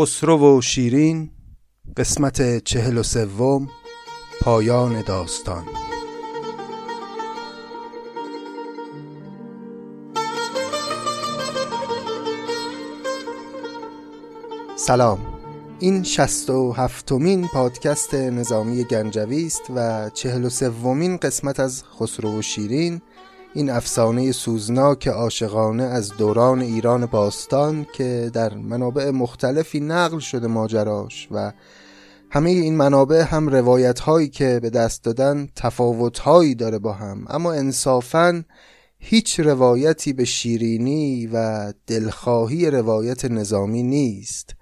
خسرو و شیرین قسمت چهل و سوم پایان داستان. سلام. این شست و هفتمین پادکست نظامی گنجوی است و چهل و سومین قسمت از خسرو و شیرین. این افسانه سوزناک عاشقانه از دوران ایران باستان که در منابع مختلفی نقل شده ماجراش و همه این منابع هم روایت هایی که به دست دادن تفاوت هایی داره با هم. اما انصافا هیچ روایتی به شیرینی و دلخواهی روایت نظامی نیست.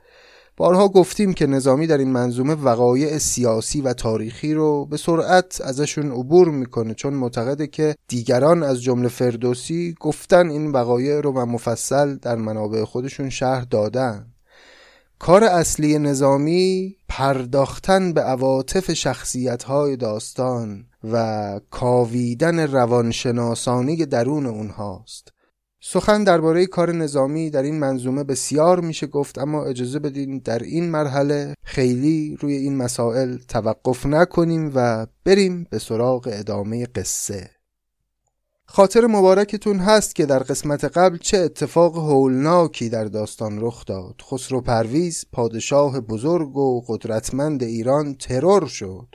بارها گفتیم که نظامی در این منظومه وقایع سیاسی و تاریخی رو به سرعت ازشون عبور می‌کنه چون معتقده که دیگران از جمله فردوسی گفتن این وقایع رو و مفصل در منابع خودشون شهر دادن. کار اصلی نظامی پرداختن به عواطف شخصیت های داستان و کاویدن روانشناسانی درون اونهاست. سخن درباره کار نظامی در این منظومه بسیار میشه گفت اما اجازه بدین در این مرحله خیلی روی این مسائل توقف نکنیم و بریم به سراغ ادامه قصه. خاطر مبارکتون هست که در قسمت قبل چه اتفاق هولناکی در داستان رخ داد. خسرو پرویز پادشاه بزرگ و قدرتمند ایران ترور شد.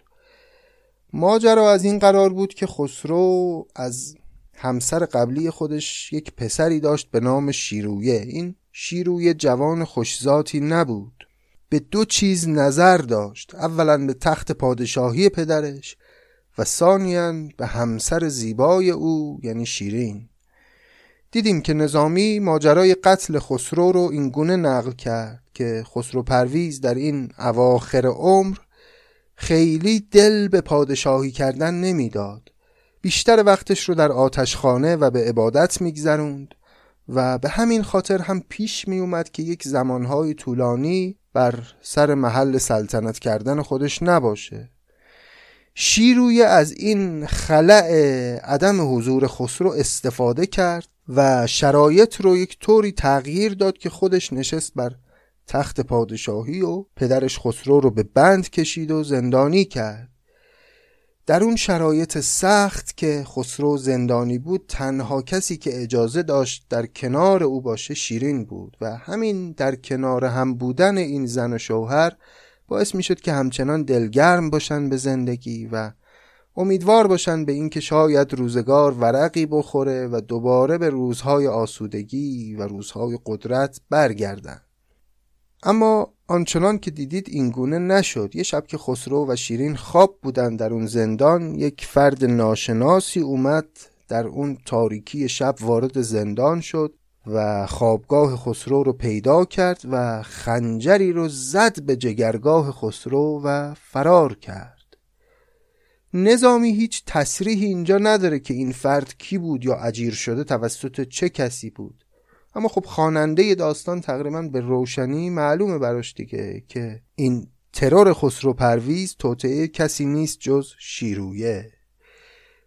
ماجرا از این قرار بود که خسرو از همسر قبلی خودش یک پسری داشت به نام شیرویه. این شیرویه جوان خوشذاتی نبود. به دو چیز نظر داشت. اولا به تخت پادشاهی پدرش و ثانیا به همسر زیبای او یعنی شیرین. دیدیم که نظامی ماجرای قتل خسرو رو این گونه نقل کرد که خسرو پرویز در این اواخر عمر خیلی دل به پادشاهی کردن نمی‌داد. بیشتر وقتش رو در آتشخانه و به عبادت میگذروند و به همین خاطر هم پیش می اومد که یک زمانهای طولانی بر سر محل سلطنت کردن خودش نباشه. شیروی از این خلع عدم حضور خسرو استفاده کرد و شرایط رو یک طوری تغییر داد که خودش نشست بر تخت پادشاهی و پدرش خسرو رو به بند کشید و زندانی کرد. در اون شرایط سخت که خسرو زندانی بود تنها کسی که اجازه داشت در کنار او باشه شیرین بود و همین در کنار هم بودن این زن و شوهر باعث می شد که همچنان دلگرم باشن به زندگی و امیدوار باشن به اینکه شاید روزگار ورقی بخوره و دوباره به روزهای آسودگی و روزهای قدرت برگردن. اما آنچنان که دیدید اینگونه نشد. یه شب که خسرو و شیرین خواب بودن در اون زندان یک فرد ناشناسی اومد در اون تاریکی شب وارد زندان شد و خوابگاه خسرو رو پیدا کرد و خنجری رو زد به جگرگاه خسرو و فرار کرد. نظامی هیچ تصریحی اینجا نداره که این فرد کی بود یا اجیر شده توسط چه کسی بود. اما خب خواننده داستان تقریبا به روشنی معلومه براش دیگه که این ترور خسرو پرویز توطعه کسی نیست جز شیرویه.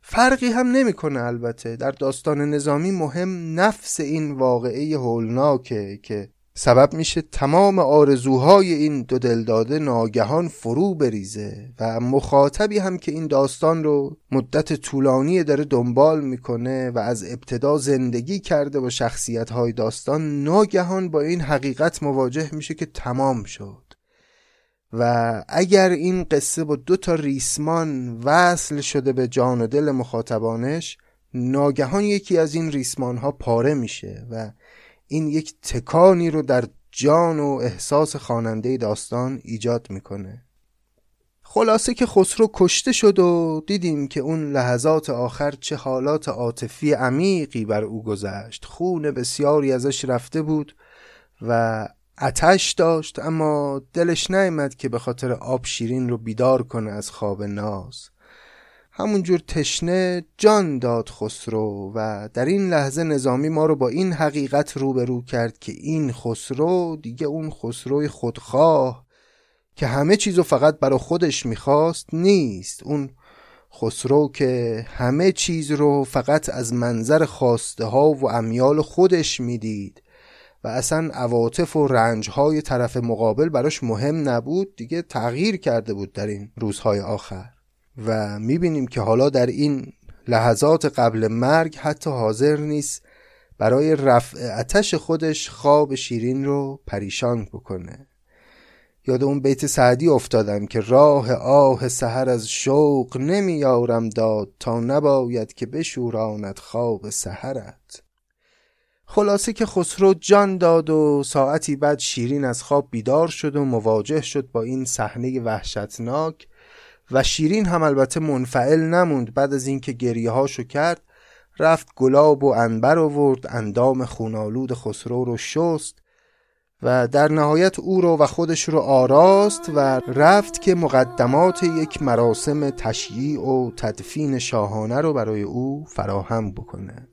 فرقی هم نمی‌کنه البته. در داستان نظامی مهم نفس این واقعه هولناکه که سبب میشه تمام آرزوهای این دو دلداده ناگهان فرو بریزه و مخاطبی هم که این داستان رو مدت طولانی داره دنبال می‌کنه و از ابتدا زندگی کرده با شخصیت های داستان ناگهان با این حقیقت مواجه میشه که تمام شد. و اگر این قصه با دو تا ریسمان وصل شده به جان و دل مخاطبانش ناگهان یکی از این ریسمان ها پاره میشه و این یک تکانی رو در جان و احساس خواننده داستان ایجاد می‌کنه. خلاصه که خسرو کشته شد و دیدیم که اون لحظات آخر چه حالات عاطفی عمیقی بر او گذشت. خون بسیاری ازش رفته بود و اتش داشت اما دلش نیامد که به خاطر آب شیرین رو بیدار کنه از خواب ناز. همونجور تشنه جان داد خسرو و در این لحظه نظامی ما رو با این حقیقت روبرو کرد که این خسرو دیگه اون خسروی خودخواه که همه چیزو فقط برا خودش می‌خواست نیست. اون خسرو که همه چیز رو فقط از منظر خواسته ها و امیال خودش می‌دید و اصلا عواطف و رنجهای طرف مقابل براش مهم نبود دیگه تغییر کرده بود در این روزهای آخر. و می‌بینیم که حالا در این لحظات قبل مرگ حتی حاضر نیست برای رفع اتش خودش خواب شیرین رو پریشان بکنه. یاد اون بیت سعدی افتادم که راه آه سحر از شوق نمیارم داد تا نباید که بشوراند خواب سحرت. خلاصه که خسرو جان داد و ساعتی بعد شیرین از خواب بیدار شد و مواجه شد با این صحنه وحشتناک و شیرین هم البته منفعل نموند بعد از اینکه گریه هاشو کرد رفت گلاب و انبر آورد اندام خونالود خسرو رو شست و در نهایت او رو و خودش رو آراست و رفت که مقدمات یک مراسم تشییع و تدفین شاهانه رو برای او فراهم بکنه.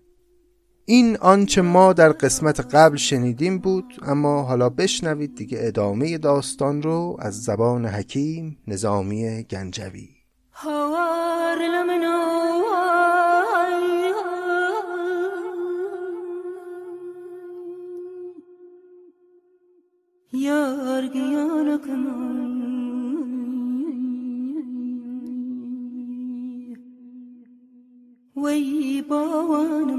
این آنچه ما در قسمت قبل شنیدیم بود اما حالا بشنوید دیگه ادامه داستان رو از زبان حکیم نظامی گنجوی. وی باوان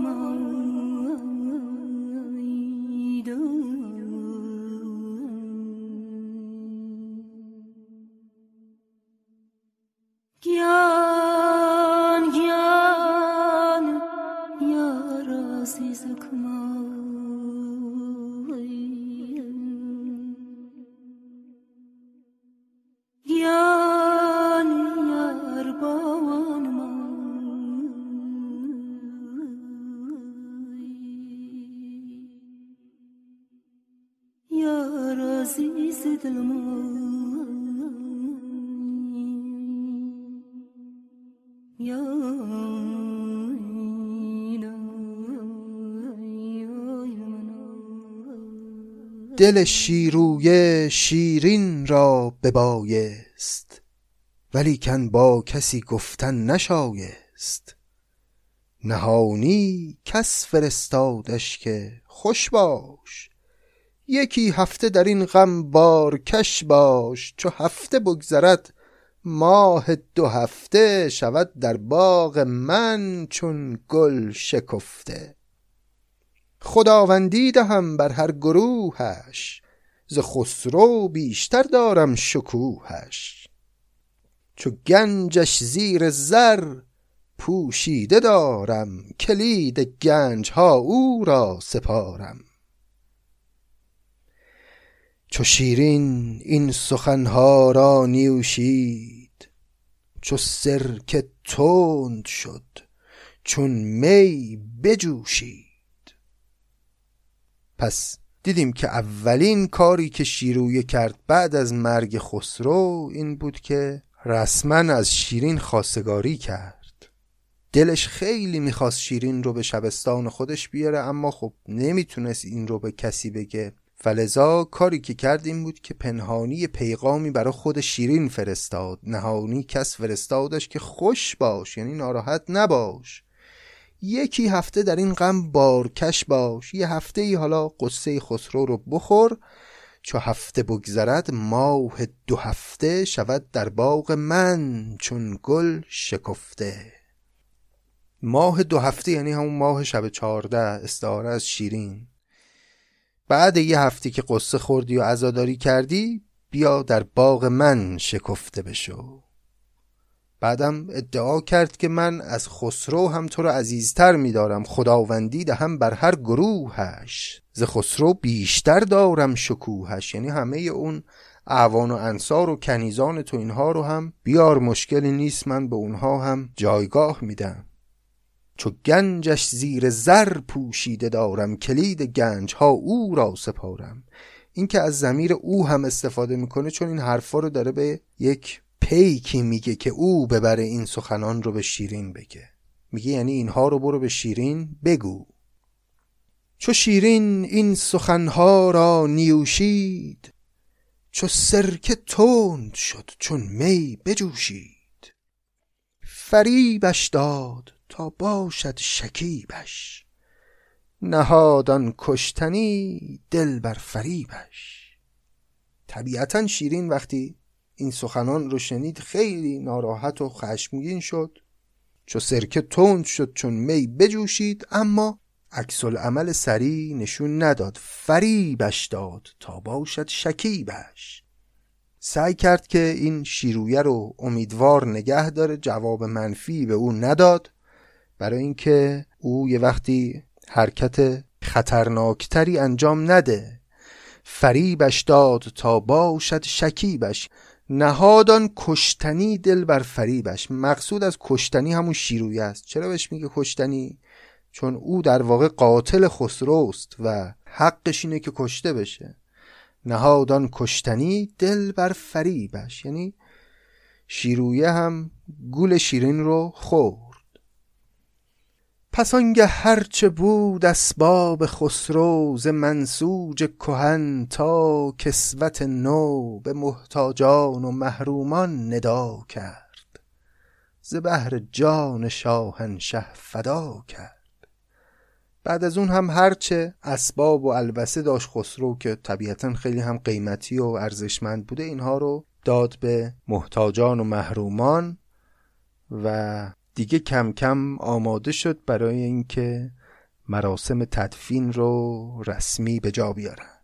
دل شیرویه شیرین را ببایست ولیکن با کسی گفتن نشایست. نهانی کس فرستادش که خوش باش یکی هفته در این غم بار کش باش چو هفته بگذرد ماه دو هفته شود در باغ من چون گل شکفته. خداوندی دهم بر هر گروهش ز خسرو بیشتر دارم شکوهش. چو گنجش زیر زر پوشیده دارم کلید گنج ها او را سپارم. چو شیرین این سخنها را نیوشید چو سرکه تند شد چون می بجوشید. پس دیدیم که اولین کاری که شیرویه کرد بعد از مرگ خسرو این بود که رسما از شیرین خواستگاری کرد. دلش خیلی می‌خواست شیرین رو به شبستان خودش بیاره اما خب نمی‌تونست این رو به کسی بگه. فلزا کاری که کرد این بود که پنهانی پیغامی برای خود شیرین فرستاد. نهانی کس فرستادش که خوش باش یعنی ناراحت نباش. یکی هفته در این غم بارکش باش یه هفته ای حالا قصه خسرو رو بخور. چو هفته بگذرد ماه دو هفته شود در باغ من چون گل شکفته. ماه دو هفته یعنی همون ماه شب چارده استعاره از شیرین. بعد یه هفته که قصه خوردی و عزاداری کردی بیا در باغ من شکفته بشو. بعدم ادعا کرد که من از خسرو هم تو رو عزیزتر میدارم. خداوندی دهم بر هر گروهش. ز خسرو بیشتر دارم شکوهش. یعنی همه اون اعوان و انصار و کنیزان تو اینها رو هم بیار مشکلی نیست من به اونها هم جایگاه میدم. چو گنجش زیر زر پوشیده دارم کلید گنج ها او را سپارم. این که از زمیر او هم استفاده می‌کنه چون این حرفا رو داره به یک پیکی میگه که او ببره این سخنان رو به شیرین بگه. میگه یعنی اینها رو برو به شیرین بگو. چو شیرین این سخنها را نیوشید چو سرکه تند شد چون می بجوشید. فریبش داد تا باشد شکیبش نهادان کشتنی دل بر فریبش. طبیعتا شیرین وقتی این سخنان رو شنید خیلی ناراحت و خشمگین شد. چو سرکه تند شد چون می بجوشید اما عکس عمل سری نشون نداد. فریبش داد تا باشد شکیبش. سعی کرد که این شیرویه رو امیدوار نگه داره جواب منفی به او نداد برای اینکه او یه وقتی حرکت خطرناکتری انجام نده. فریبش داد تا باشد شکیبش. نهادان کشتنی دل بر فریبش. مقصود از کشتنی همون شیرویه است. چرا بهش میگه کشتنی؟ چون او در واقع قاتل خسروست و حقش اینه که کشته بشه. نهادان کشتنی دل بر فریبش. یعنی شیرویه هم گول شیرین رو خورد. پس آنگه هرچه بود اسباب خسرو ز منسوج کهن تا کسوت نو به محتاجان و محرومان ندا کرد. ز بهر جان شاهنشه فدا کرد. بعد از اون هم هرچه اسباب و البسه داشت خسرو که طبیعتا خیلی هم قیمتی و ارزشمند بوده اینها رو داد به محتاجان و محرومان و دیگه کم کم آماده شد برای اینکه مراسم تدفین رو رسمی به جا بیارن.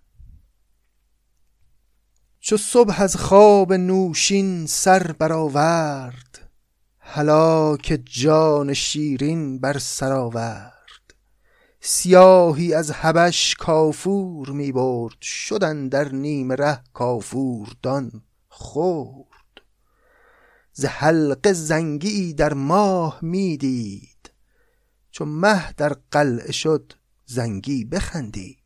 چو صبح از خواب نوشین سر برآورد هلاک جان شیرین بر سر آورد. سیاهی از هبش کافور می برد شدن در نیم ره کافور خورد. ز حلقه زنگی در ماه می‌دید. چون مه در قلعه شد زنگی بخندید.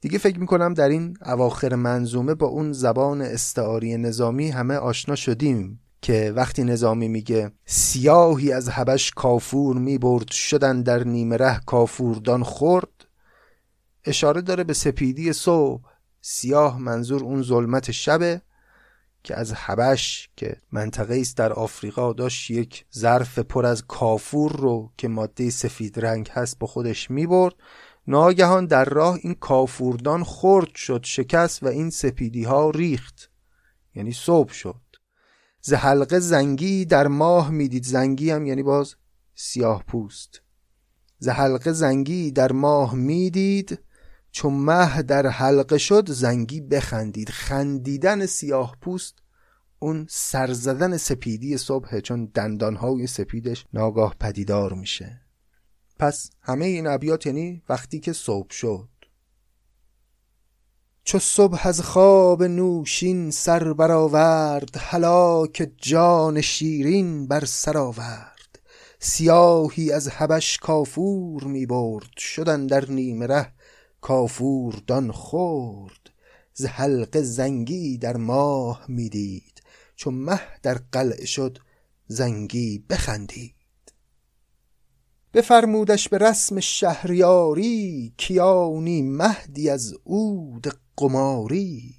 دیگه فکر می‌کنم در این اواخر منظومه با اون زبان استعاری نظامی همه آشنا شدیم که وقتی نظامی میگه سیاهی از هبش کافور می‌برد شدن در نیمه ره کافوردان خورد اشاره داره به سپیدی صبح. سیاه منظور اون ظلمت شبه. که از حبش که منطقه است در آفریقا داشت یک ظرف پر از کافور رو که ماده سفید رنگ هست با خودش می‌برد. ناگهان در راه این کافوردان خرد شد شکست و این سپیدی ها ریخت. یعنی صبح شد. ز حلقه زنگی در ماه می‌دید. زنگی هم یعنی باز سیاه پوست. ز حلقه زنگی در ماه می‌دید. چون مه در حلقه شد زنگی بخندید. خندیدن سیاه پوست اون سرزدن سپیدی صبح چون دندانهای سپیدش ناگاه پدیدار میشه. پس همه این ابیات یعنی وقتی که صبح شد. چو صبح از خواب نوشین سر برآورد هلاک جان شیرین بر سر آورد. سیاهی از هبش کافور می برد شدن در نیمه ره کافور دان خورد ز حلقه زنگی در ماه می‌دید چون مه در قلعه شد زنگی بخندید. بفرمودش به رسم شهریاری کیانی مهدی از عود قماری.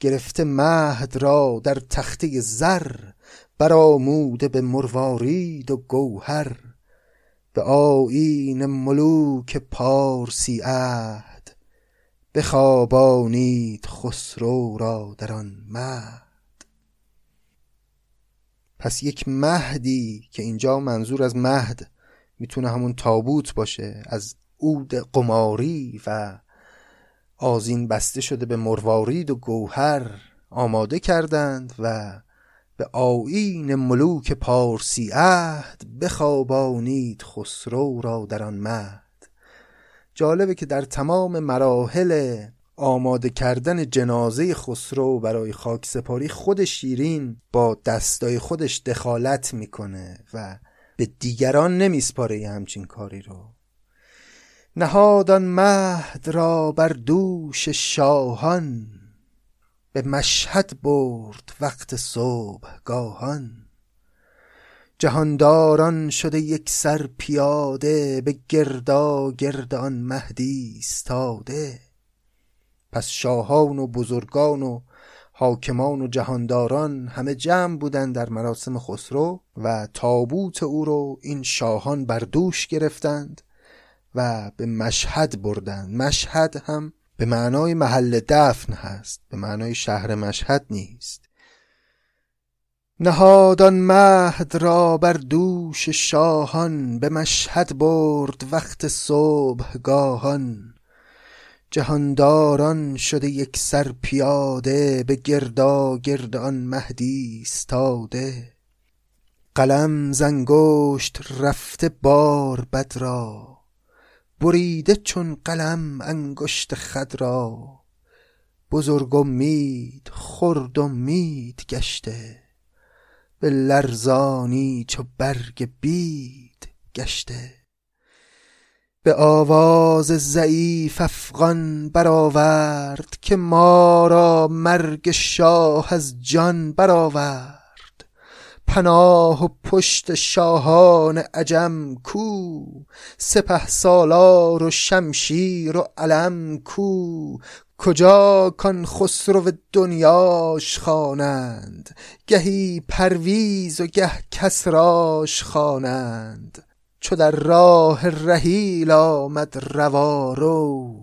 گرفته مهد را در تخته زر برآموده به مروارید و گوهر. به آیین ملوک پارسی عهد بخوابانید خسرو را در آن مهد. پس یک مهدی که اینجا منظور از مهد می‌تونه همون تابوت باشه از عود قماری و آزین بسته شده به مروارید و گوهر آماده کردند و به آیین ملوک پارسی عهد بخوابانید خسرو را در آن مهد. جالبه که در تمام مراحل آماده کردن جنازه خسرو برای خاک سپاری خود شیرین با دستای خودش دخالت می‌کنه و به دیگران نمیسپاره همچین کاری رو. نهادان مهد را بر دوش شاهان به مشهد برد وقت صبح گاهان جهانداران شده یک سر پیاده به گردا گرد آن مهدی استاده پس شاهان و بزرگان و حاکمان و جهانداران همه جمع بودند در مراسم خسرو و تابوت او رو این شاهان بر دوش گرفتند و به مشهد بردن مشهد هم به معنای محل دفن هست به معنای شهر مشهد نیست. نهادان مهد را بر دوش شاهان به مشهد برد وقت صبح گاهان. جهانداران شده یک سر پیاده به گردا گرد آن مهدی استاده قلم زنگشت رفته بار بد را بریده چون قلم انگشت خد را. بزرگ امید خرد امید گشته. به لرزانی چو برگ بید گشته. به آواز ضعیف افغان برآورد که ما را مرگ شاه از جان برآورد. پناه و پشت شاهان عجم کو سپه سالار و شمشیر و علم کو. کجا کان خسرو دنیاش خوانند؟ گهی پرویز و گه کسراش خوانند. چو در راه رهیل آمد روارو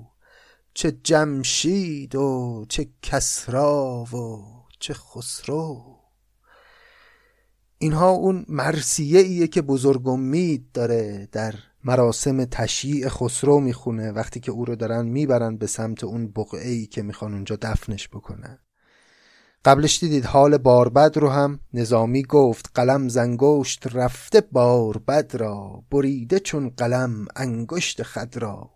چه جمشید و چه کسرا و چه خسرو. اینها اون مرسیه ایه که بزرگ امید داره در مراسم تشییع خسرو می‌خونه وقتی که او رو دارن می‌برن به سمت اون بقعه ای که می‌خوان اونجا دفنش بکنن. قبلش دیدید حال باربد رو هم نظامی گفت قلم زنگشت رفته باربد را بریده چون قلم انگشت خد را.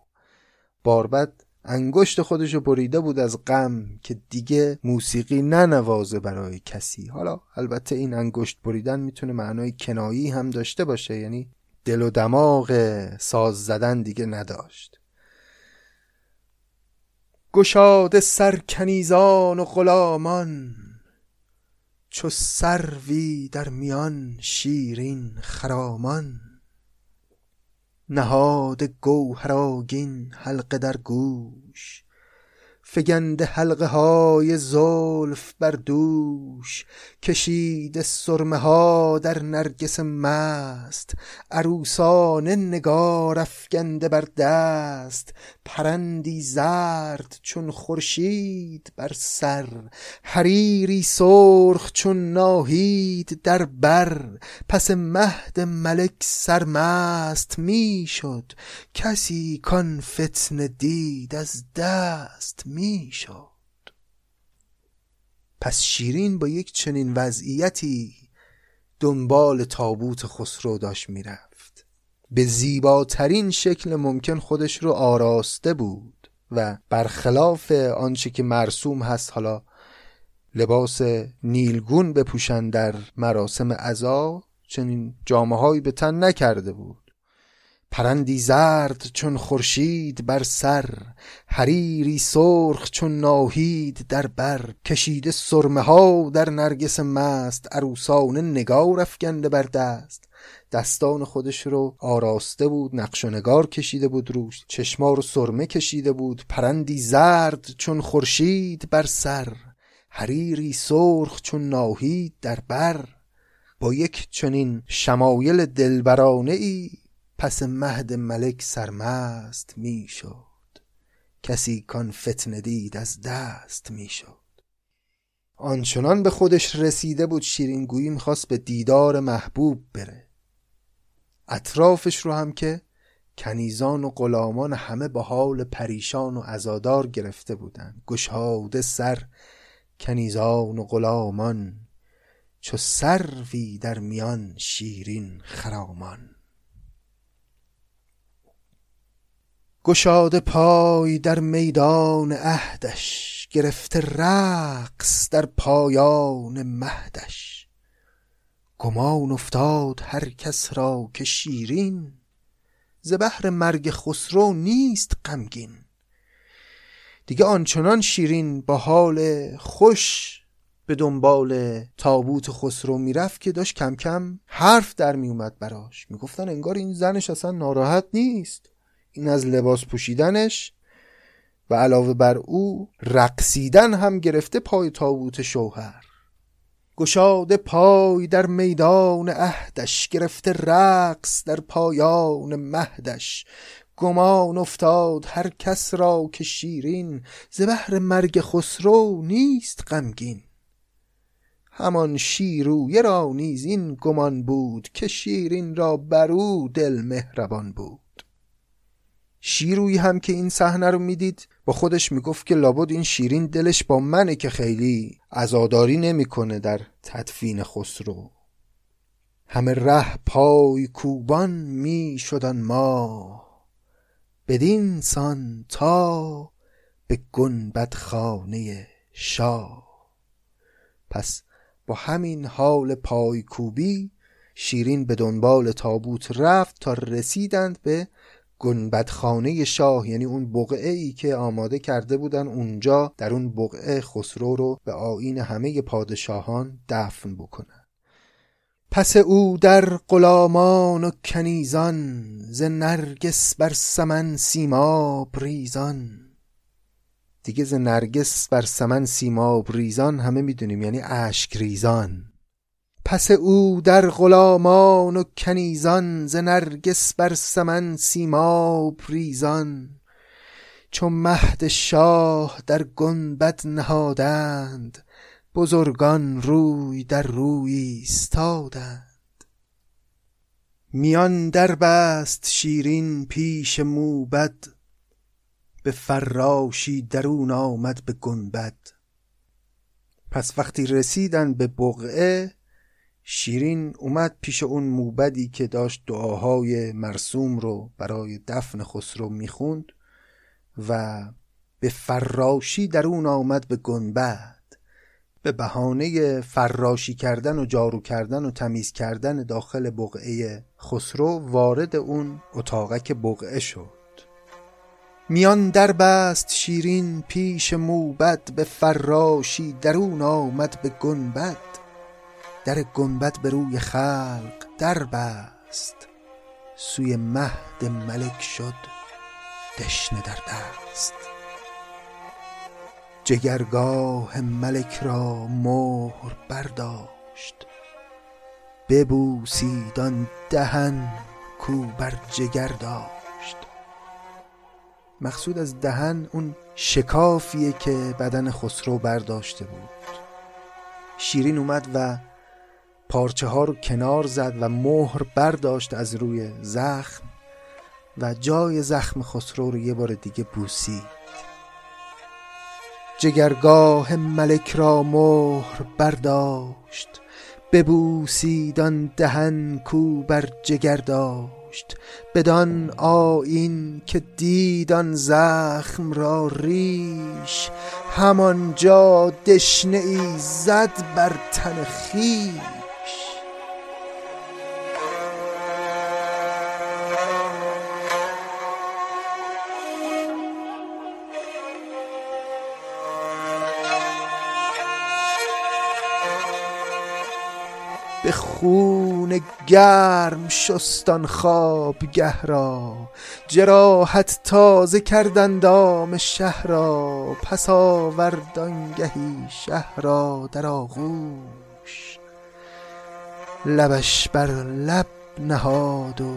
باربد انگشت خودش رو بریده بود از غم که دیگه موسیقی ننوازه برای کسی. حالا البته این انگشت بریدن می‌تونه معنای کنایی هم داشته باشه یعنی دل و دماغ ساز زدن دیگه نداشت. گشاده سرکنیزان و غلامان چو سروی در میان شیرین خرامان. نهاده گوهرآگین حلقه در گوش فگنده حلقه های زلف بر دوش کشیده سرمه ها در نرگس مست عروسانه نگار افگنده بر دست پرندی زرد چون خورشید بر سر حریری سرخ چون ناهید در بر. پس مهد ملک سرمست می‌شد کسی کان فتنه دید از دست می‌شد. پس شیرین با یک چنین وضعیتی دنبال تابوت خسرو داشت می‌رفت. به زیباترین شکل ممکن خودش رو آراسته بود و برخلاف آنچه که مرسوم هست حالا لباس نیلگون بپوشن در مراسم عزا چنین جامعه به تن نکرده بود. پرندی زرد چون خورشید بر سر حریری سرخ چون ناهید در بر کشیده سرمه ها در نرگس مست عروسانه نگار افکنده بر دست. دستان خودش رو آراسته بود نقش و نگار کشیده بود روش چشما رو سرمه کشیده بود پرندی زرد چون خورشید بر سر حریری سرخ چون ناهید در بر. با یک چنین شمایل دلبرانه ای پس مهد ملک سرمست می‌شد. کسی کان فتنه دید از دست می‌شد. آنچنان به خودش رسیده بود شیرین گویی می‌خواست به دیدار محبوب بره. اطرافش رو هم که کنیزان و غلامان همه با حال پریشان و ازادار گرفته بودند. گشاده سر کنیزان و غلامان چو سروی در میان شیرین خرامان. گشاده پای در میدان عهدش گرفته رقص در پایان مهدش. گمان افتاد هر کس را که شیرین ز بهر مرگ خسرو نیست غمگین. دیگه آنچنان شیرین با حال خوش به دنبال تابوت خسرو می‌رفت که داشت کم کم حرف در میومد براش. می‌گفتن انگار این زنش اصلا ناراحت نیست. این از لباس پوشیدنش و علاوه بر او رقصیدن هم گرفته پای تابوت شوهر. گشاده پای در میدان عهدش گرفته رقص در پایان مهدش. گمان افتاد هر کس را که شیرین ز بهر مرگ خسرو نیست غمگین. همان شیرویه را نیز این گمان بود که شیرین را برو دل مهربان بود. شیروی هم که این صحنه رو می‌دید با خودش می‌گفت که لابد این شیرین دلش با منه که خیلی عزاداری نمی‌کنه در تدفین خسرو. همه ره پای کوبان می شدن ما. بدین سان تا به گنبد خانه شاه. پس با همین حال پایکوبی شیرین به دنبال تابوت رفت تا رسیدند به گنبدخانه شاه یعنی اون بقعه ای که آماده کرده بودن اونجا در اون بقعه خسرو رو به آین همه پادشاهان دفن بکنن. پس او در غلامان و کنیزان ز نرگس بر سمن سیما ریزان. دیگه ز نرگس بر سمن سیما ریزان همه می‌دونیم یعنی اشک ریزان. پس او در غلامان و کنیزان ز نرگس بر سمن سیما پریزان چون مهد شاه در گنبد نهادند بزرگان روی در روی ایستادند. میان در بست شیرین پیش موبد به فراشی درون آمد به گنبد. پس وقتی رسیدن به بقعه شیرین اومد پیش اون موبدی که داشت دعاهای مرسوم رو برای دفن خسرو می‌خوند و به فراشی در اون آمد به گنبد به بهانه فراشی کردن و جارو کردن و تمیز کردن داخل بقعه خسرو وارد اون اتاقک بقعه شد. میان در بست شیرین پیش موبد به فراشی درون آمد به گنبد. در گنبد به روی خلق در بست. سوی مهد ملک شد دشنه در دست. جگرگاه ملک را مهر برداشت. ببوسید آن دهن کو بر جگر داشت. مقصود از دهن اون شکافیه که بدن خسرو برداشته بود. شیرین اومد و پارچه ها رو کنار زد و مهر برداشت از روی زخم و جای زخم خسرو رو یه بار دیگه بوسید. جگرگاه ملک را مهر برداشت ببوسید دهن کو بر جگر داشت بدان آیین که دیدان زخم را ریش همانجا دشنه ای زد بر تن خویش. به خون گرم شستان خوابگه را. جراحت تازه کردن دام شهر را. پس آوردانگهی شهر را در آغوش. لبش بر لب نهاد و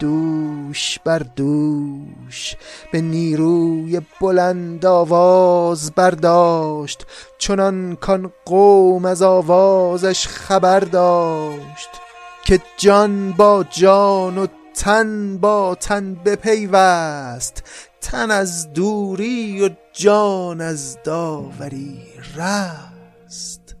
دوش بر دوش به نیروی بلند آواز برداشت چنان کان قوم از آوازش خبر داشت که جان با جان و تن با تن بپیوست تن از دوری و جان از داوری رست.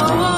Oh.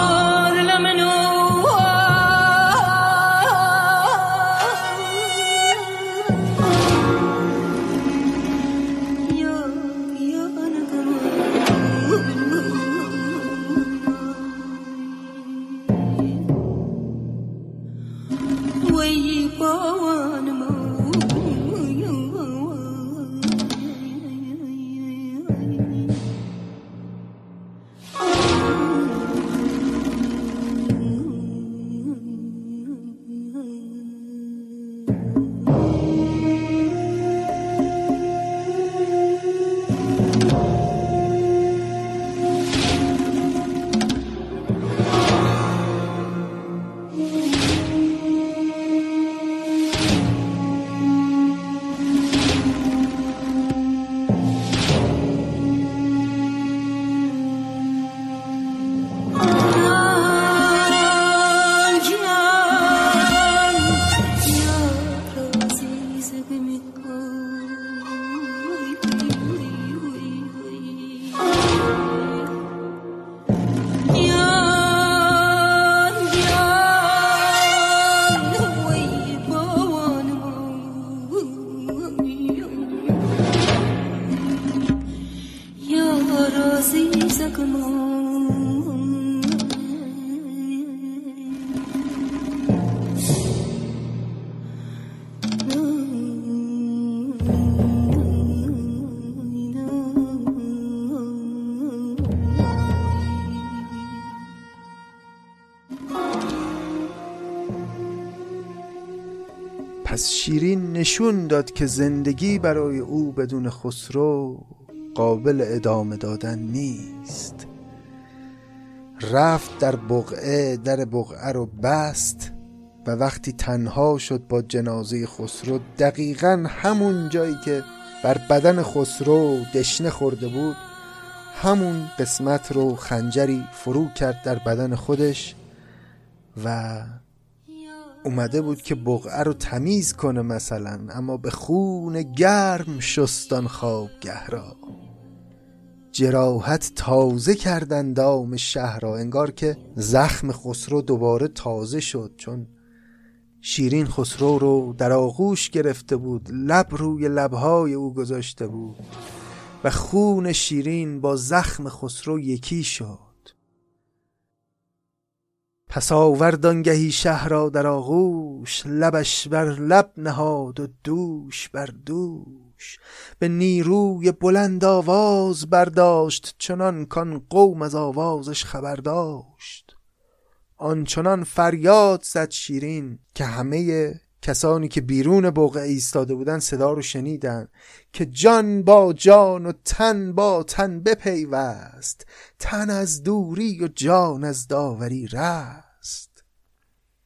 پس شیرین نشون داد که زندگی برای او بدون خسرو قابل ادامه دادن نیست. رفت در بقعه در بقعه رو بست و وقتی تنها شد با جنازه خسرو دقیقا همون جایی که بر بدن خسرو دشنه خورده بود همون قسمت رو خنجری فرو کرد در بدن خودش و اومده بود که بقعه رو تمیز کنه مثلا اما به خون گرم شستان خوابگه را. جراحت تازه کردن دام شهر را انگار که زخم خسرو دوباره تازه شد چون شیرین خسرو رو در آغوش گرفته بود لب روی لبهای او گذاشته بود و خون شیرین با زخم خسرو یکی شد. پس آوردانگهی شهر را در آغوش لبش بر لب نهاد و دوش بر دوش. به نیروی بلند آواز برداشت چنان کان قوم از آوازش خبر داشت. آنچنان فریاد زد شیرین که همه کسانی که بیرون بوقع ایستاده بودن صدا رو شنیدن که جان با جان و تن با تن بپیوست تن از دوری و جان از داوری رست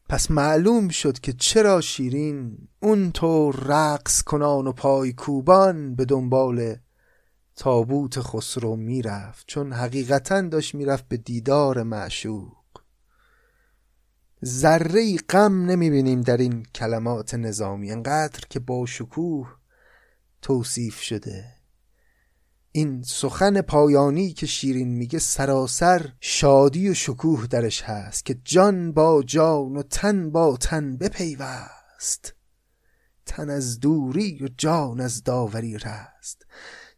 پس معلوم شد که چرا شیرین اونطور رقص کنان و پای کوبان به دنبال تابوت خسرو می‌رفت چون حقیقتا داشت می‌رفت به دیدار معشوق. ذره غم نمی‌بینیم در این کلمات نظامی. انقدر که با شکوه توصیف شده. این سخن پایانی که شیرین میگه سراسر شادی و شکوه درش هست که جان با جان و تن با تن بپیوست. تن از دوری و جان از داوری رست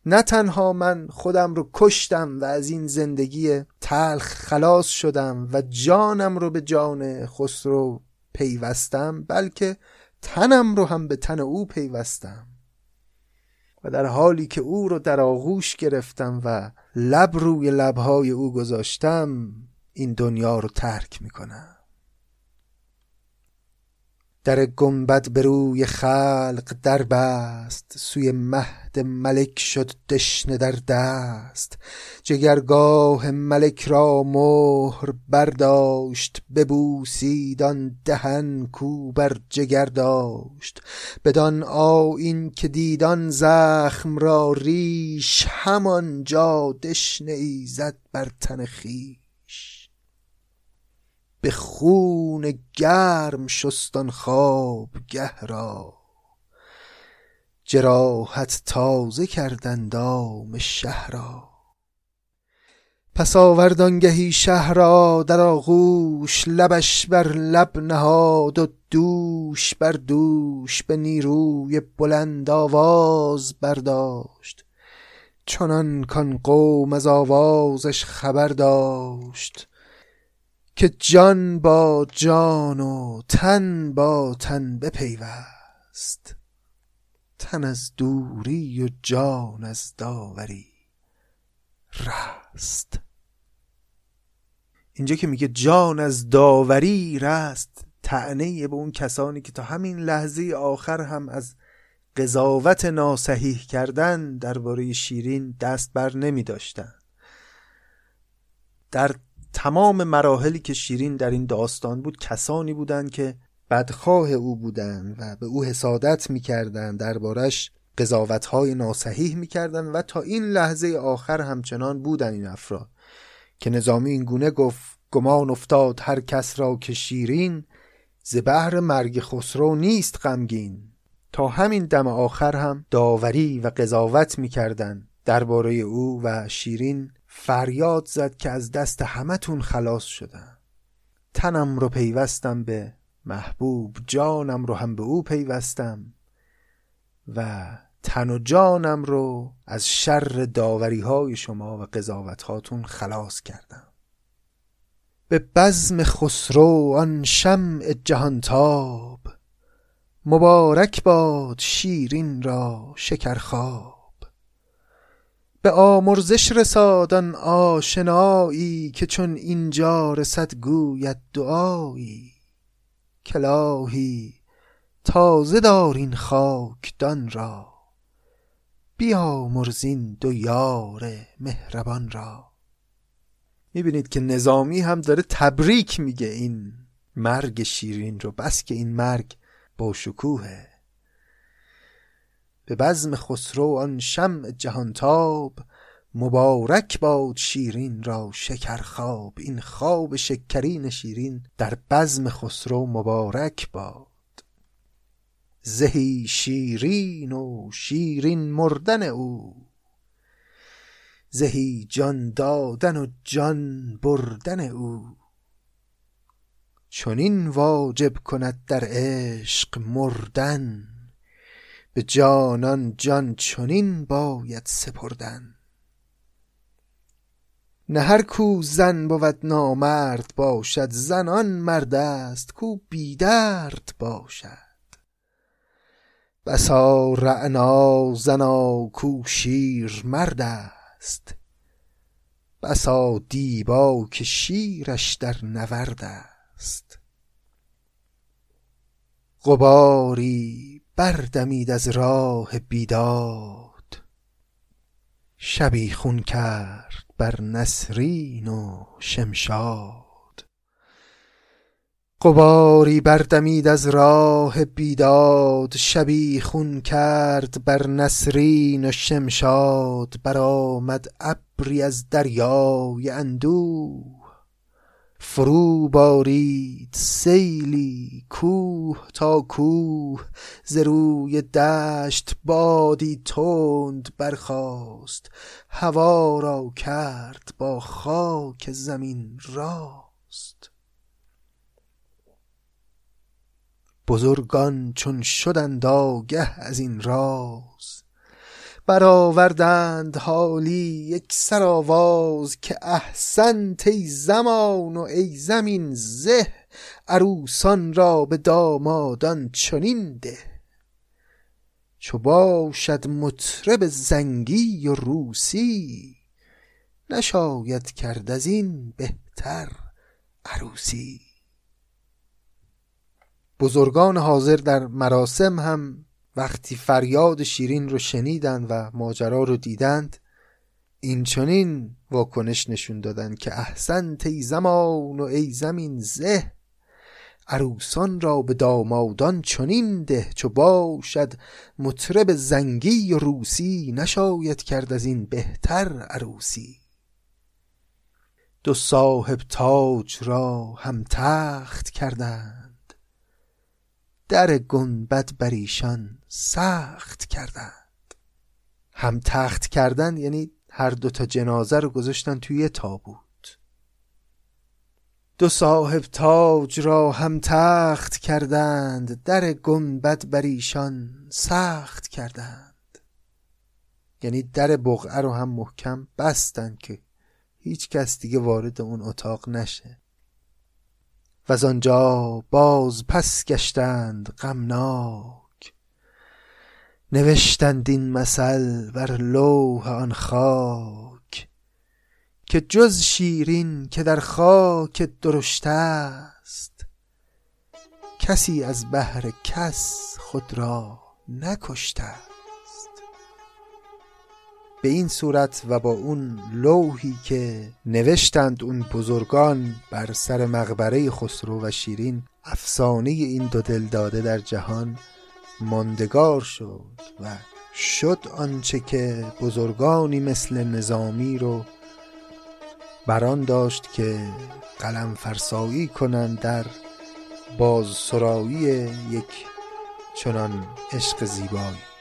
نه تنها من خودم رو کشتم و از این زندگی تلخ خلاص شدم و جانم رو به جان خسرو پیوستم بلکه تنم رو هم به تن او پیوستم. و در حالی که او رو در آغوش گرفتم و لب روی لبهای او گذاشتم این دنیا رو ترک می‌کنم. در گنبد به روی خلق در بست سوی مهد ملک شد دشنه در دست. جگرگاه ملک را مهر برداشت ببوسید آن دهن کو بر جگر داشت. بدان آیین که دیدان زخم را ریش همانجا دشنه ای زد بر تن خویش. به خون گرم شستان خواب را. جراحت تازه کردن دام شهر را. پس آوردانگهی شهر را در آغوش لبش بر لب نهاد و دوش بر دوش به نیروی بلند آواز برداشت. چنان کان قوم از آوازش خبر داشت. که جان با جان و تن با تن بپیوست تن از دوری و جان از داوری رست اینجا که میگه جان از داوری رست تعنی به اون کسانی که تا همین لحظه آخر هم از قضاوت ناسحیح کردن درباره شیرین دست بر نمی داشتن. در تمام مراحلی که شیرین در این داستان بود کسانی بودند که بدخواه او بودند و به او حسادت می‌کردند دربارش قضاوتهای ناسحیح می‌کردند و تا این لحظه آخر همچنان بودن این افراد. که نظامی این گونه گفت گمان افتاد هر کس را که شیرین ز بهر مرگ خسرو نیست غمگین. تا همین دم آخر هم داوری و قضاوت می‌کردند درباره او و شیرین فریاد زد که از دست همتون خلاص شدم. تنم رو پیوستم به محبوب جانم رو هم به او پیوستم و تن و جانم رو از شر داوری های شما و قضاوت هاتون خلاص کردم. به بزم خسرو آن شمع جهانتاب مبارک باد شیرین را شکرخواب. به آمرزش رسادن آشنایی که چون اینجا رسد گوید دعایی. کلاهی تازه دار این خاکدان را. بیا مرزین دو یار مهربان را. می‌بینید که نظامی هم داره تبریک میگه این مرگ شیرین رو. بس که این مرگ با شکوهه. به بزم خسرو آن شمع جهانتاب مبارک باد شیرین را شکر خواب این خواب شکرین شیرین در بزم خسرو مبارک باد. زهی شیرین و شیرین مردن او. زهی جان دادن و جان بردن او. چنین واجب کند در عشق مردن. به جانان جان چنین باید سپردن. نه هر کو زن بود نامرد باشد زنان مرد است کو بیدرد باشد. بسا رعنا زنا کو شیر مرد است. بسا دیبا که شیرش در نورد است. غباری بردمید از راه بیداد. شبی خون کرد بر نسرین و شمشاد. غباری بردمید از راه بیداد شبی خون کرد بر نسرین و شمشاد. برآمد ابری از دریای اندوه. فرو بارید سیلی کوه تا کوه ز روی دشت بادی تند برخاست. هوا را کرد با خاک زمین راست. بزرگان چون شدند آگه از این راز برآوردند حالی یک سر آواز که احسنت ای زمان و ای زمین زه عروسان را به دامادان چنین ده. چو باشد مطرب زنگی و روسی نشاید کرد از این بهتر عروسی. بزرگان حاضر در مراسم هم وقتی فریاد شیرین رو شنیدند و ماجرا رو دیدند این چنین واکنش نشون دادن که احسن ای زمان و ای زمین زه عروسان را به دامادان چنین ده چو باشد مطرب زنگی و روسی نشاید کرد از این بهتر عروسی. دو صاحب تاج را هم تخت کردند در گنبد بر سخت کردند. هم تخت کردن یعنی هر دو تا جنازه رو گذاشتن توی تابوت. دو صاحب تاج را هم تخت کردند در گنبد بر ایشان سخت کردند. یعنی در بقعه رو هم محکم بستن که هیچ کس دیگه وارد اون اتاق نشه. و از آنجا باز پس گشتند غمناک. نوشتند این مثل بر لوح آن خاک که جز شیرین که در خاک درشت است. کسی از بهر کس خود را نکشته به این صورت و با اون لوحی که نوشتند اون بزرگان بر سر مقبره خسرو و شیرین افسانه این دو دل داده در جهان ماندگار شد و شد آنچه که بزرگانی مثل نظامی رو بران داشت که قلم فرسایی کنند در بازسرایی یک چنان عشق زیبایی.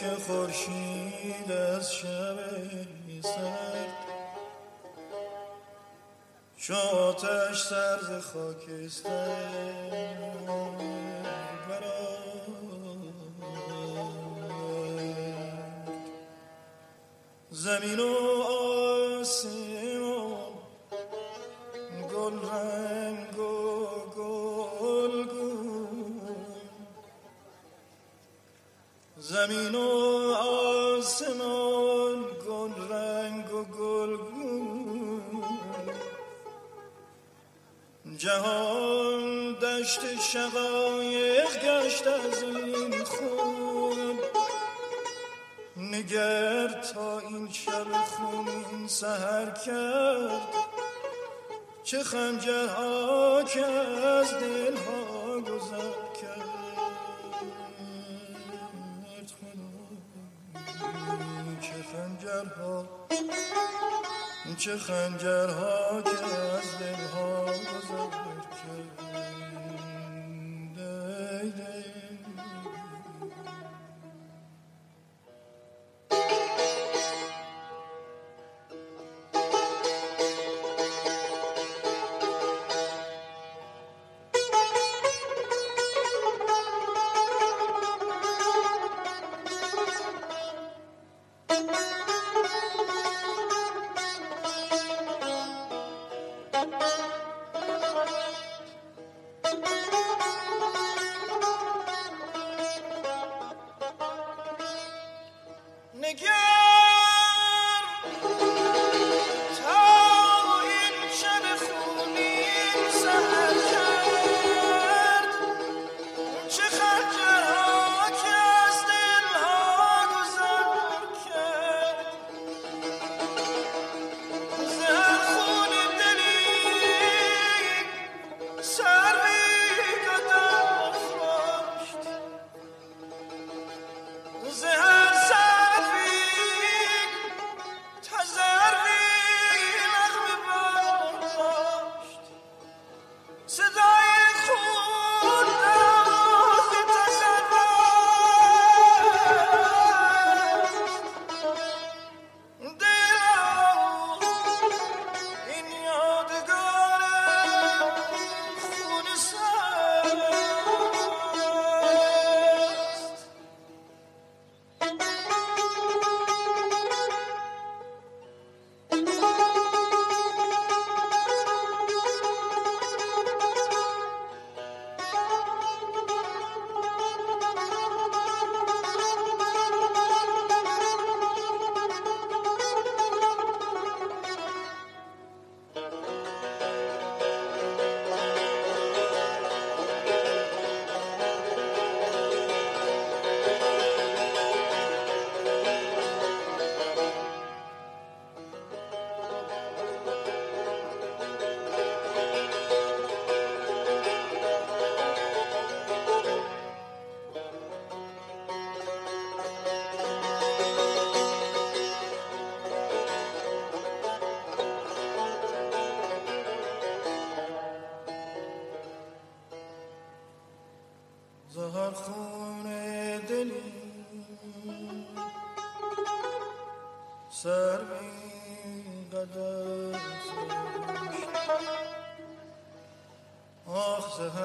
که خورشید از شب سرد چو آتش سرز خاکستر زمین و آسمان زمین و آسمان گل رنگ و گل جهان دشت شقایق گشت از این خون. نگر تا این شب خونین سهر کرد. چه خنجرها که از دلها گذر کرد. خنجرها. چه خنجرها که از دلها گذر کرد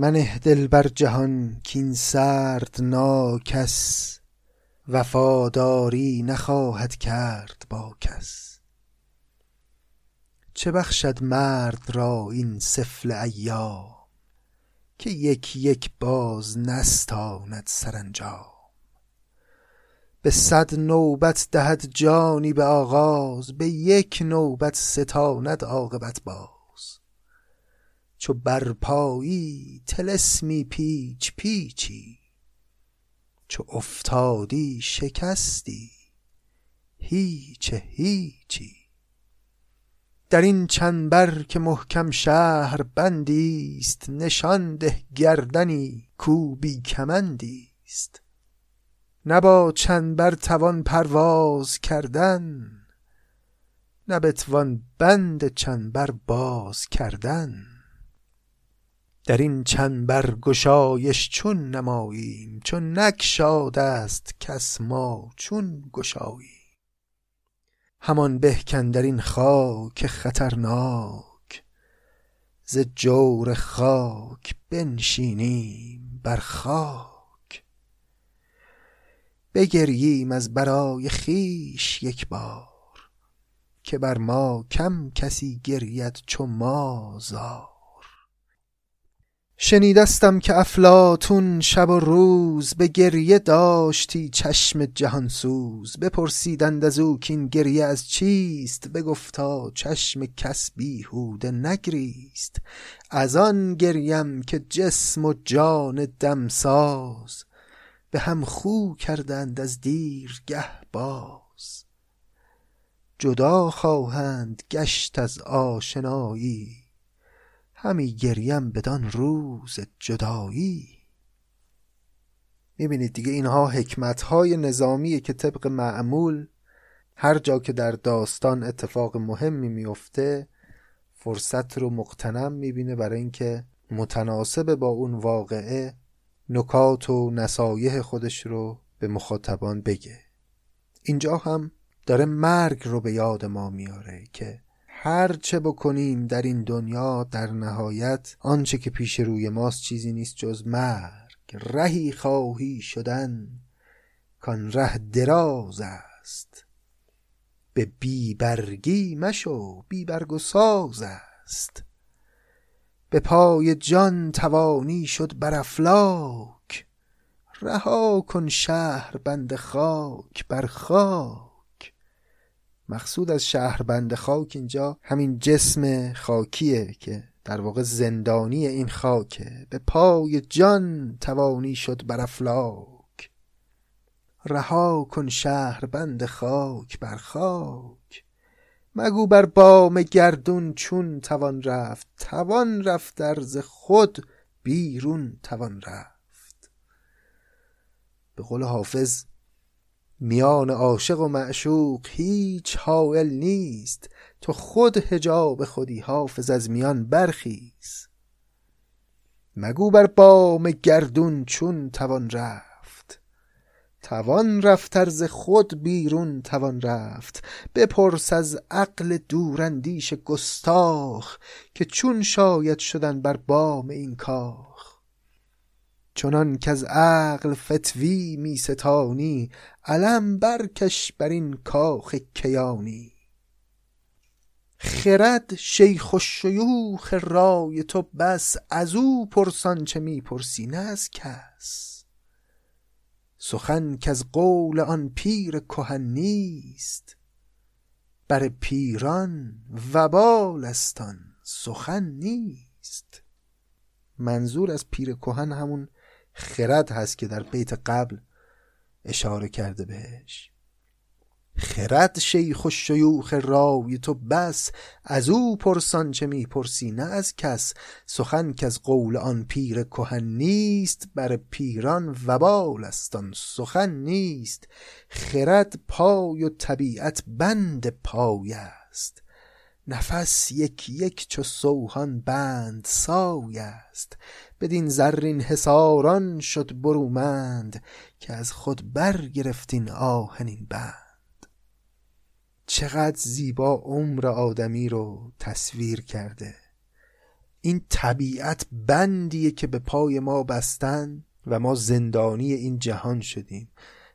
منه دل بر جهان کین سرد ناکس وفاداری نخواهد کرد با کس. چه بخشد مرد را این سفله ایام که یک یک باز نستاند سرانجام؟ به صد نوبت دهد جانی به آغاز به یک نوبت ستاند عاقبت باز. چو برپایی طلسمی پیچ پیچی چو افتادی شکستی هیچ هیچی. در این چنبر که محکم شهر بندی است نشان ده گردنی کو بی کمندی است نه با چنبر توان پرواز کردن نه بتوان بند چنبر باز کردن. در این چنبر گشایش چون نماییم چون نگشاده است کس ما چون گشاییم. همان به کاندر این خاک خطرناک ز جور خاک بنشینیم بر خاک. بگرییم از برای خویش یک بار که بر ما کم کسی گرید چو ما زار. شنیدستم که افلاطون شب و روز به گریه داشتی چشم جهان سوز بپرسیدند از او کاین گریه از چیست؟ بگفتا چشم کس بیهوده نگریست. از آن گریم که جسم و جان دمساز. به هم خو کردند از دیرگه باز. جدا خواهند گشت از آشنایی. همی گریم بدان روز جدایی. می‌بینید دیگه اینها حکمت های نظامیه که طبق معمول هر جا که در داستان اتفاق مهمی میفته فرصت رو مقتنم می‌بینه برای اینکه متناسب با اون واقعه نکات و نصایح خودش رو به مخاطبان بگه. اینجا هم داره مرگ رو به یاد ما میاره که هر چه بکنیم در این دنیا در نهایت آنچه که پیش روی ماست چیزی نیست جز مرگ. رهی خواهی شدن کان ره دراز است. به بیبرگی مشو بیبرگ و ساز است. به پای جان توانی شد بر افلاک. رها کن شهر بند خاک بر خاک. مقصود از شهربند خاک اینجا همین جسم خاکیه که در واقع زندانی این خاکه. به پای جان توانی شد بر افلاک. رها کن شهربند خاک بر خاک. مگو بر بام گردون چون توان رفت توان رفت در ز خود بیرون توان رفت. به قول حافظ میان عاشق و معشوق هیچ حائل نیست. تو خود حجاب خودی حافظ از میان برخیز. مگو بر بام گردون چون توان رفت. توان رفت ز خود بیرون توان رفت. بپرس از عقل دوراندیش گستاخ که چون شاید شدن بر بام این کاخ چنان کز عقل فتوی می ستانی علم برکش بر این کاخ کیانی. خرد شیخ الشیوخ رای تو بس از او پرس آنچه می پرسی نه از کس. سخن کز قول آن پیر کهن نیست بر پیران وبال است آن سخن نیست. منظور از پیر کهن همون خرد هست که در بیت قبل اشاره کرده بهش. خرد شیخ و شیوخ رای تو بس از او پرسان چه می‌پرسی؟ نه از کس. سخن که از قول آن پیر کهن نیست بر پیران وبال است آن سخن نیست. خرد پای و طبیعت بند پای است. نفس یک یک چو سوهان بند سای است. بدین زرین حصاران شد برومند که از خود برگرفت این آهنین بند. چقدر زیبا عمر آدمی رو تصویر کرده. این طبیعت بندیه که به پای ما بستن و ما زندانی این جهان شدیم.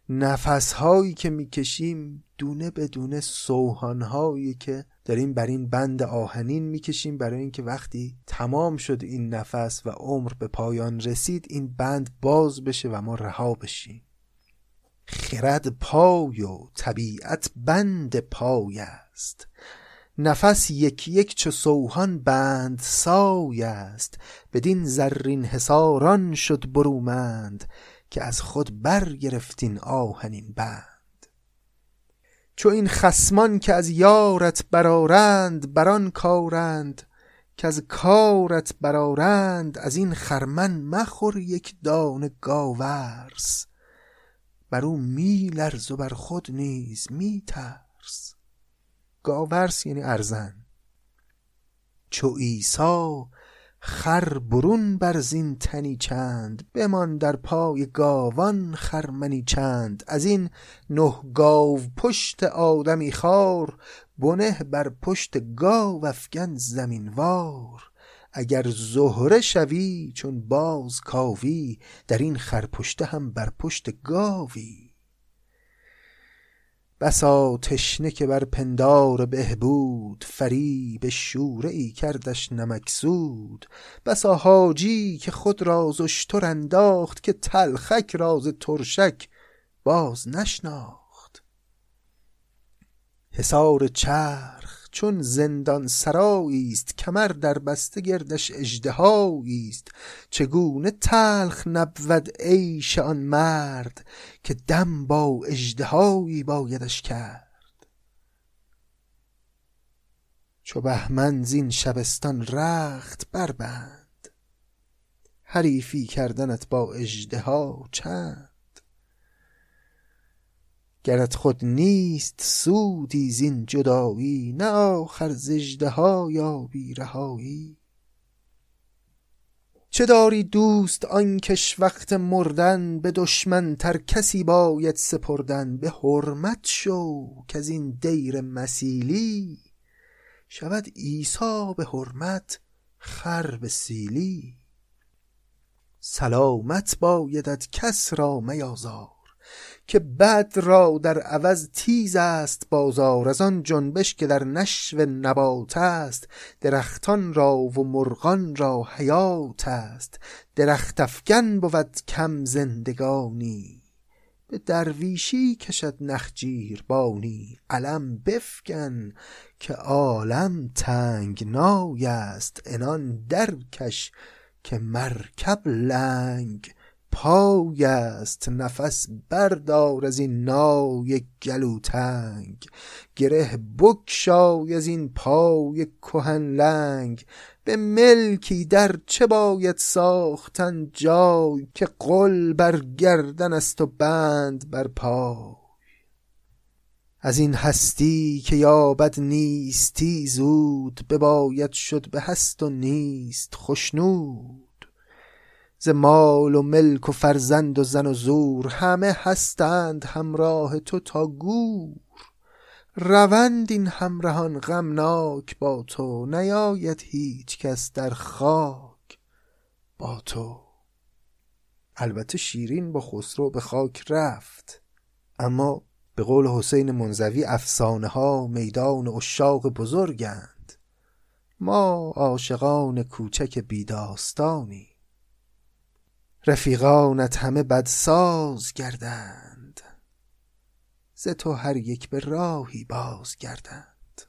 نفسهایی که می‌کشیم دونه به دونه سوهانهایی که داریم بر این بند آهنین می‌کشیم برای اینکه وقتی تمام شد این نفس و عمر به پایان رسید این بند باز بشه و ما رها بشیم. خرد پای و طبیعت بند پای است. نفس یک یک چو سوهان بند سای است. بدین زرین حصاران شد برومند که از خود برگرفتین آهنین بند. چو این خسمان که از یارت برارند بران کارند. که از کارت برارند از این خرمن مخور یک دانه گاورس بر او می لرز و بر خود نیز می ترس گاورس یعنی ارزن. چو عیسی خر برون بر زین تنی چند بمان در پای گاوان خرمنی چند. از این نه گاو پشت آدمی خار بنه بر پشت گاو افگن زمین وار. اگر زهره شوی چون باز کاوی در این خرپشته هم بر پشت گاوی. بسا تشنه که بر پندار بهبود فریب شوره ای کردش نمکسود. بسا حاجی که خود را ز اشتر انداخت که تلخک را ز ترشک باز نشناخت. حصار چرخ چون زندان سرایی است کمر در بسته گردش اژدهایی است. چگونه تلخ نبود عیش آن مرد که دم با اژدهایی بایدش کرد؟ چو بهمن زین شبستان رخت بربند حریفی کردنت با اژدها چند؟ گرت خود نیست سودی زین جدایی نه آخر ز اژدها یابی رهایی چه داری دوست آن کش وقت مردن؟ به دشمن تر کسی باید سپردن؟ به حرمت شو کز این دیر مسیلی. شود عیسی به حرمت خر به سیلی. سلامت بایدت کس را میازار. که بد را در عوض تیز است بازار از آن جنبش که در نشو نبات است درختان را و مرغان را حیات است. درخت افکن بود کم زندگانی به درویشی کشد نخجیر بانی علم بفکن که عالم تنگنای است عنان درکش که مرکب لنگ. پای است نفس بردار از این نای گلوتنگ. گره بگشای از این پای کهن لنگ. به ملکی در چه باید ساختن جای که قل بر گردن است و بند بر پای؟ از این هستی که یابد نیستی زود بباید شد به هست و نیست خشنود ز مال و ملک و فرزند و زن و زور همه هستند همراه تو تا گور. روند این همرهان غمناک با تو نیاید هیچ کس در خاک با تو. البته شیرین با خسرو به خاک رفت اما به قول حسین منزوی افسانه ها میدان اشاق بزرگند. ما عاشقان کوچک بیداستانی رفیقانت همه بدساز گردند. ز تو هر یک به راهی باز گردند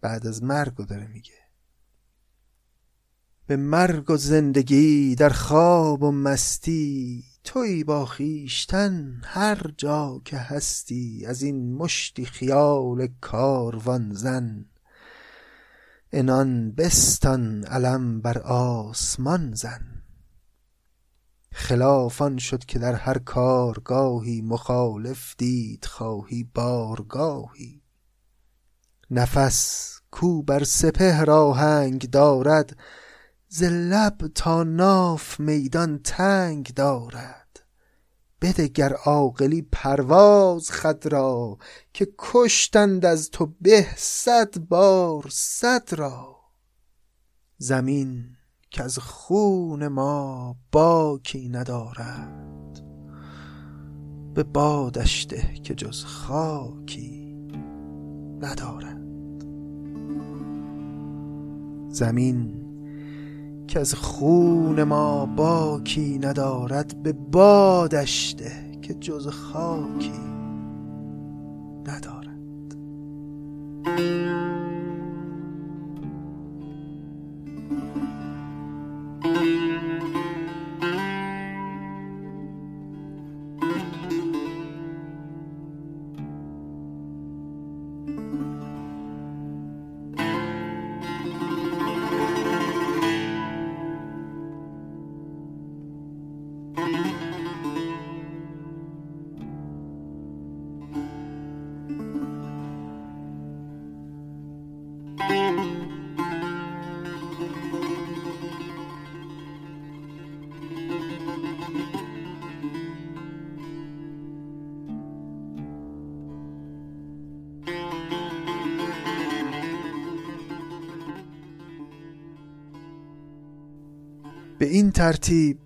بعد از مرگ داره میگه. به مرگ و زندگی در خواب و مستی توی با خویشتن هر جا که هستی از این مشتی خیال کاروان زن. عنان بستان علم بر آسمان زن. خلاف آن شد که در هر کارگاهی مخالف دید خواهی بارگاهی. نفس کو بر سپهر آهنگ دارد ز لب تا ناف میدان تنگ دارد. بده گر عاقلی پرواز خود را که کشتند از تو به صد بار صد را. زمین کز خون ما باکی ندارد. به بادش ده که جز خاکی ندارد. زمین که از خون ما باکی ندارد به بادش ده که جز خاکی ندارد. به این ترتیب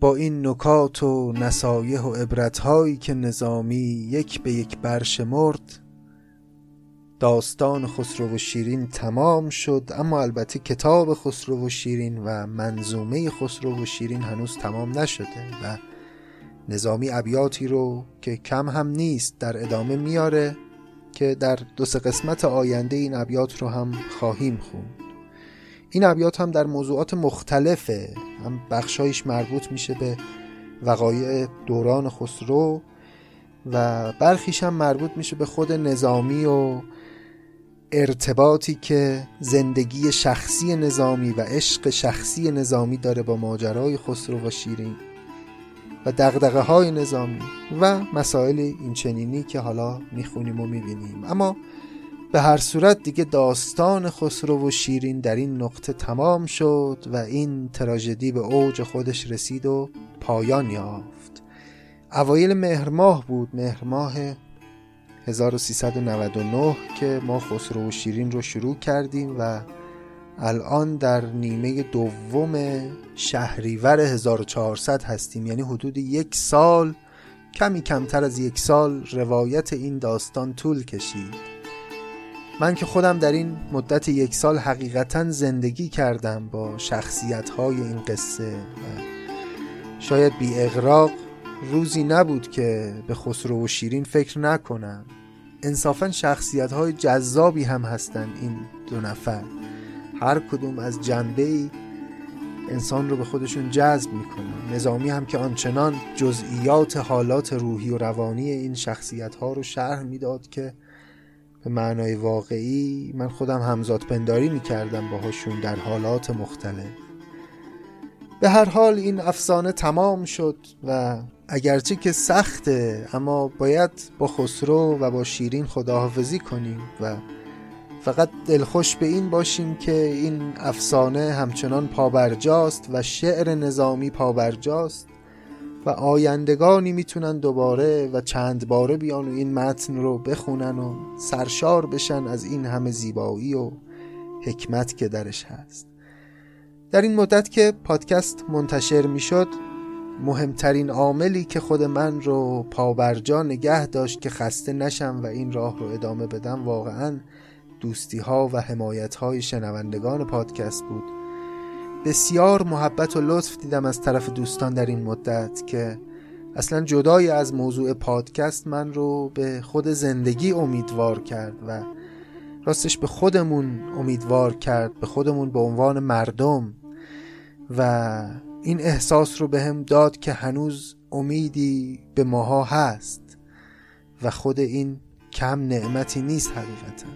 با این نکات و نصایح و عبرتهایی که نظامی یک به یک برشمرد داستان خسرو و شیرین تمام شد اما البته کتاب خسرو و شیرین و منظومه خسرو و شیرین هنوز تمام نشده و نظامی ابیاتی رو که کم هم نیست در ادامه میاره که در دو سه قسمت آینده این ابیات رو هم خواهیم خوند. این ابیات هم در موضوعات مختلفه. هم بخشایش مربوط میشه به وقایع دوران خسرو و برخیش هم مربوط میشه به خود نظامی و ارتباطی که زندگی شخصی نظامی و عشق شخصی نظامی داره با ماجرای خسرو و شیرین و دقدقه های نظامی و مسائل اینچنینی که حالا می‌خونیم و می‌بینیم. اما به هر صورت دیگه داستان خسرو و شیرین در این نقطه تمام شد و این تراژدی به اوج خودش رسید و پایان یافت. اوایل مهر ماه بود مهر ماه 1399 که ما خسرو و شیرین رو شروع کردیم و الان در نیمه دوم شهریور 1400 هستیم. یعنی حدود یک سال کمی کمتر از یک سال روایت این داستان طول کشید. من که خودم در این مدت یک سال حقیقتا زندگی کردم با شخصیت های این قصه و شاید بی اغراق روزی نبود که به خسرو و شیرین فکر نکنم. انصافا شخصیت های جذابی هم هستن این دو نفر. هر کدوم از جنبه ای انسان رو به خودشون جذب می‌کنن نظامی هم که آنچنان جزئیات حالات روحی و روانی این شخصیت ها رو شرح می‌داد که به معنای واقعی من خودم همزاد پنداری می‌کردم باهاشون در حالات مختلف. به هر حال این افسانه تمام شد و اگرچه که سخته اما باید با خسرو و با شیرین خداحافظی کنیم و فقط دلخوش به این باشیم که این افسانه همچنان پابرجاست و شعر نظامی پابرجاست. و آیندگانی می‌تونن دوباره و چند باره بیان و این متن رو بخونن و سرشار بشن از این همه زیبایی و حکمت که درش هست. در این مدت که پادکست منتشر می‌شد مهمترین عاملی که خود من رو پابرجا نگه داشت که خسته نشم و این راه رو ادامه بدم واقعا دوستی ها و حمایت های شنوندگان پادکست بود. بسیار محبت و لطف دیدم از طرف دوستان در این مدت که اصلا جدای از موضوع پادکست من رو به خود زندگی امیدوار کرد و راستش به خودمون امیدوار کرد به خودمون به عنوان مردم. و این احساس رو به هم داد که هنوز امیدی به ماها هست و خود این کم نعمتی نیست حقیقتا.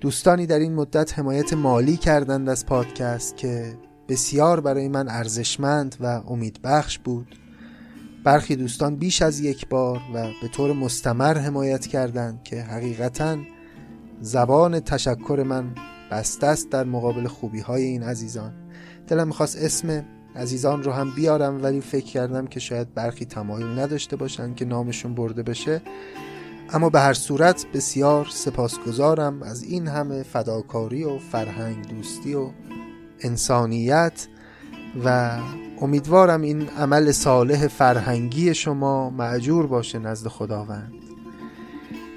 دوستانی در این مدت حمایت مالی کردند از پادکست که بسیار برای من ارزشمند و امیدبخش بود. برخی دوستان بیش از یک بار و به طور مستمر حمایت کردند که حقیقتا زبان تشکر من بسته است در مقابل خوبی های این عزیزان. دلم می‌خواست اسم عزیزان رو هم بیارم ولی فکر کردم که شاید برخی تمایل نداشته باشن که نامشون برده بشه. اما به هر صورت بسیار سپاسگزارم از این همه فداکاری و فرهنگ دوستی و انسانیت و امیدوارم این عمل صالح فرهنگی شما معجور باشه نزد خداوند.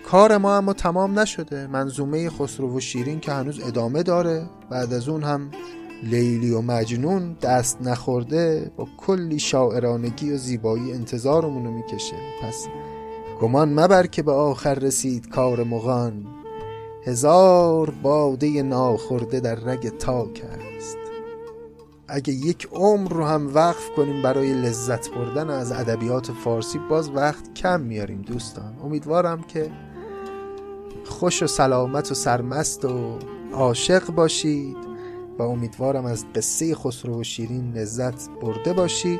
کار ما اما تمام نشده. منظومه خسرو و شیرین که هنوز ادامه داره. بعد از اون هم لیلی و مجنون دست نخورده با کلی شاعرانگی و زیبایی انتظارمون رو می‌کشه. پس گمان مبر که به آخر رسید کار مغان. هزار باده ناخورده در رگ تاک است اگه یک عمر رو هم وقف کنیم برای لذت بردن از ادبیات فارسی باز وقت کم میاریم دوستان. امیدوارم که خوش و سلامت و سرمست و عاشق باشید و امیدوارم از قصه خسرو و شیرین لذت برده باشید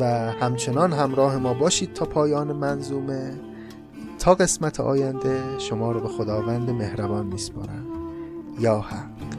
و همچنان همراه ما باشید تا پایان منظومه. تا قسمت آینده شما رو به خداوند مهربان میسپارم. یا حق.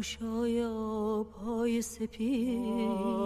تماشای آبهای سپید.